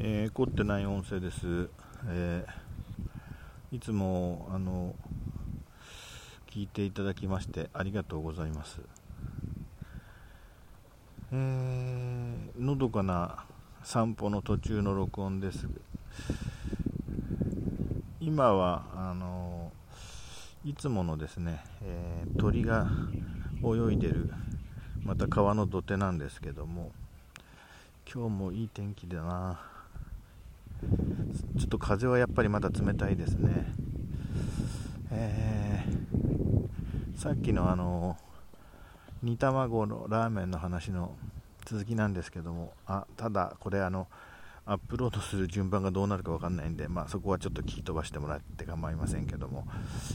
えー、凝ってない音声です、えー、いつもあの聞いていただきましてありがとうございます、えー、のどかな散歩の途中の録音です。今はあのいつものですね、えー、鳥が泳いでるまた川の土手なんですけども今日もいい天気だな。ちょっと風はやっぱりまだ冷たいですね。えー、さっきのあの煮卵のラーメンの話の続きなんですけども、あただこれあの、アップロードする順番がどうなるか分かんないんで、まあ、そこはちょっと聞き飛ばしてもらって構いませんけども、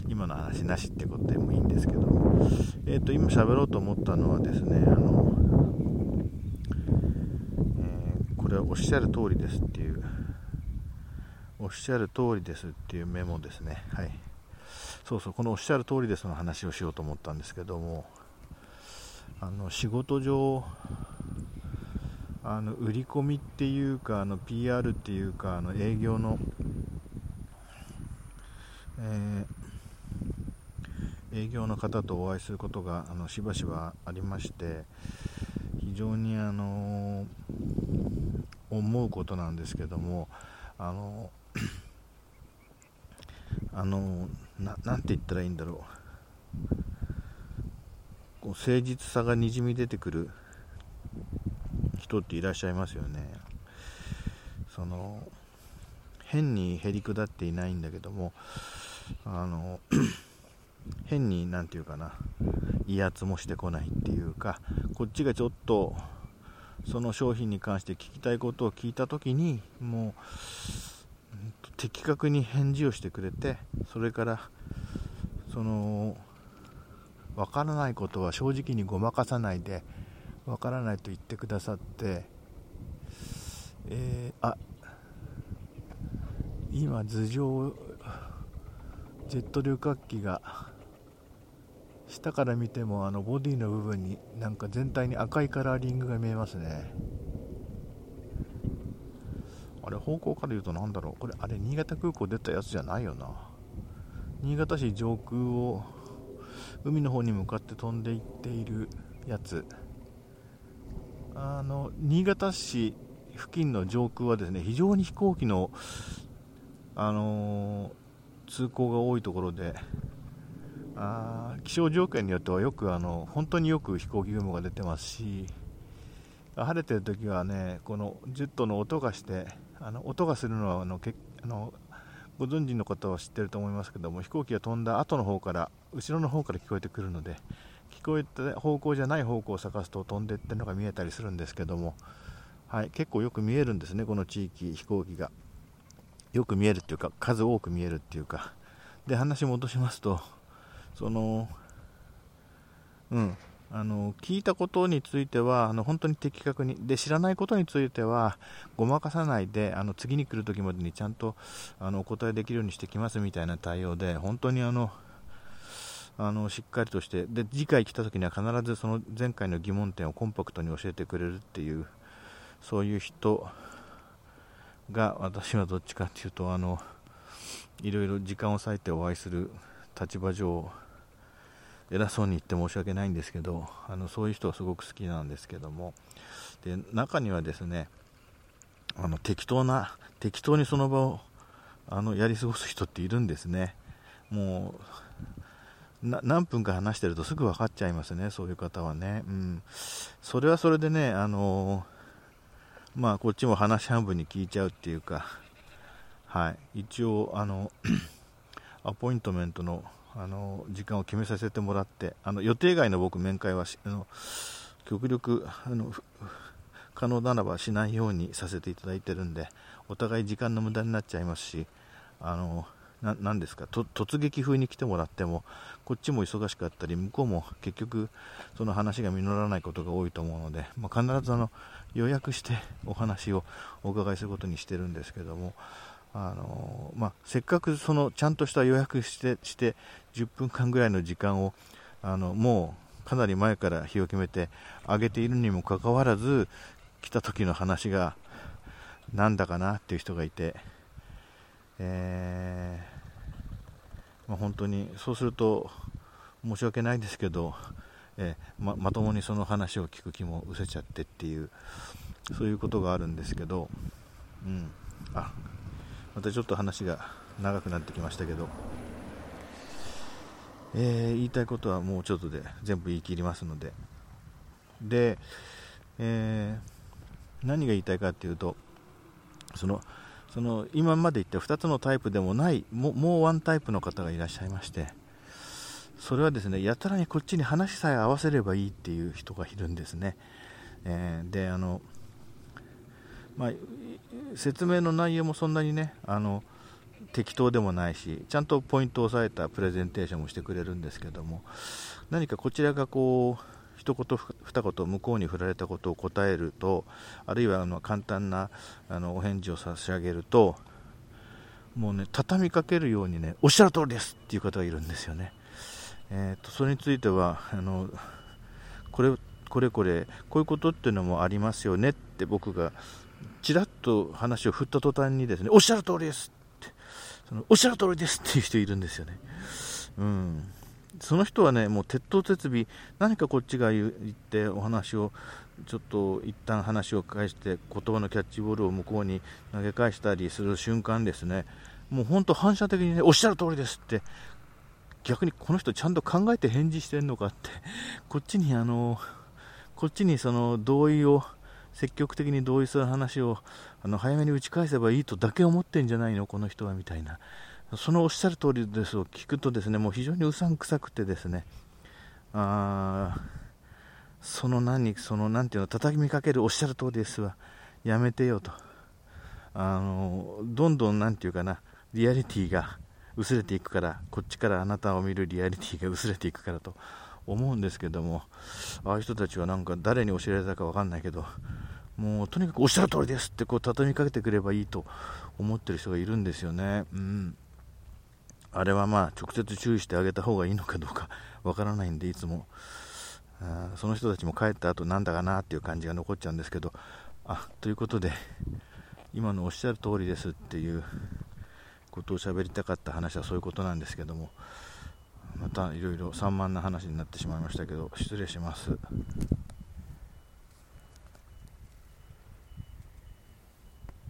今の話なしってことでもいいんですけども、えー、と今喋ろうと思ったのはですね、あのえー、これはおっしゃる通りですっていうおっしゃる通りですっていうメモですね。はい。そうそう、このおっしゃる通りですの話をしようと思ったんですけども、あの、仕事上、あの、売り込みっていうか、あの、PR っていうか、あの、営業の、えー、営業の方とお会いすることが、あの、しばしばありまして、非常に、あの思うことなんですけども、あのあのななんて言ったらいいんだろう。こう誠実さがにじみ出てくる人っていらっしゃいますよね。その変にへりくだっていないんだけどもあの 変に何て言うかな威圧もしてこないっていうかこっちがちょっとその商品に関して聞きたいことを聞いた時にもう的確に返事をしてくれてそれからその分からないことは正直にごまかさないで分からないと言ってくださってえー、あ今頭上ジェット旅客機が下から見てもあのボディの部分になんか全体に赤いカラーリングが見えますね。あれ方向から言うと何だろう？これあれ新潟空港出たやつじゃないよな。新潟市上空を海の方に向かって飛んでいっているやつ。あの新潟市付近の上空はですね非常に飛行機の、あのー、通行が多いところであ気象条件によってはよくあの本当によく飛行機雲が出てますし晴れてる時はねこのジェットの音がしてあの音がするのはあのけあのご存知の方は知ってると思いますけども飛行機が飛んだ後の方から後ろの方から聞こえてくるので聞こえた方向じゃない方向を探すと飛んでいってるのが見えたりするんですけども、はい、結構よく見えるんですねこの地域飛行機が。よく見えるっていうか数多く見えるっていうか。で話戻しますとその、うん、あの聞いたことについてはあの本当に的確にで知らないことについてはごまかさないであの次に来る時までにちゃんとあのお答えできるようにしてきますみたいな対応で本当にあのあのしっかりとしてで次回来た時には必ずその前回の疑問点をコンパクトに教えてくれるっていうそういう人が私はどっちかっていうとあのいろいろ時間を割いてお会いする立場上偉そうに言って申し訳ないんですけどあのそういう人はすごく好きなんですけども。で中にはですねあの適当な適当にその場をあのやり過ごす人っているんですね。もう何分か話してるとすぐ分かっちゃいますねそういう方はね、うん、それはそれでねあのまあこっちも話半分に聞いちゃうっていうか。はい。一応あの アポイントメントのあの時間を決めさせてもらってあの予定外の僕面会はあの極力あの可能ならばしないようにさせていただいてるんでお互い時間の無駄になっちゃいますしあのなですか突撃風に来てもらってもこっちも忙しかったり向こうも結局その話が実らないことが多いと思うので、まあ、必ずあの予約してお話をお伺いすることにしてるんですけどもあのまあ、せっかくそのちゃんとした予約してして10分間ぐらいの時間をあのもうかなり前から日を決めてあげているにもかかわらず来た時の話がなんだかなっていう人がいて、えー、まあ、本当にそうすると申し訳ないですけど、えー、ままともにその話を聞く気も失せちゃってっていうそういうことがあるんですけど、うん、あまたちょっと話が長くなってきましたけど、えー、言いたいことはもうちょっとで全部言い切りますので。で、えー、何が言いたいかっていうとそのその今まで言った2つのタイプでもないももうワンタイプの方がいらっしゃいましてそれはですねやたらにこっちに話さえ合わせればいいっていう人がいるんですね、えー、であのまあ、説明の内容もそんなにねあの適当でもないしちゃんとポイントを押さえたプレゼンテーションもしてくれるんですけども何かこちらがこう一言二言向こうに振られたことを答えるとあるいはあの簡単なあのお返事を差し上げるともうね畳みかけるようにねおっしゃる通りですっていう方がいるんですよね、えーと、それについてはあのこれこれこれこういうことっていうのもありますよねって僕がちらっと話を振った途端にですねおっしゃる通りですって。そのおっしゃる通りですっていう人いるんですよね。うん。その人はね、もう鉄頭鉄尾、何かこっちが言ってお話を、ちょっと一旦話を返して、言葉のキャッチボールを向こうに投げ返したりする瞬間ですね、もう本当、反射的にね、おっしゃる通りですって、逆にこの人、ちゃんと考えて返事してるのかって、こっちにあの、こっちにその同意を、積極的に同意する話をあの早めに打ち返せばいいとだけ思ってんじゃないの、この人はみたいな、そのおっしゃる通りですを聞くとですねもう非常にうさんくさくてですねあその何その何ていうの叩きみかけるおっしゃる通りですはやめてよと。あのどんどん何ていうかなリアリティが薄れていくからこっちからあなたを見るリアリティが薄れていくからと思うんですけどもああいう人たちはなんか誰に教えられたか分かんないけどもうとにかくおっしゃる通りですってこう畳みかけてくればいいと思ってる人がいるんですよね。うんあれはまあ直接注意してあげた方がいいのかどうかわからないんでいつもあその人たちも帰った後なんだかなっていう感じが残っちゃうんですけどあということで今のおっしゃる通りですっていうことを喋りたかった話はそういうことなんですけどもまたいろいろ散漫な話になってしまいましたけど失礼します。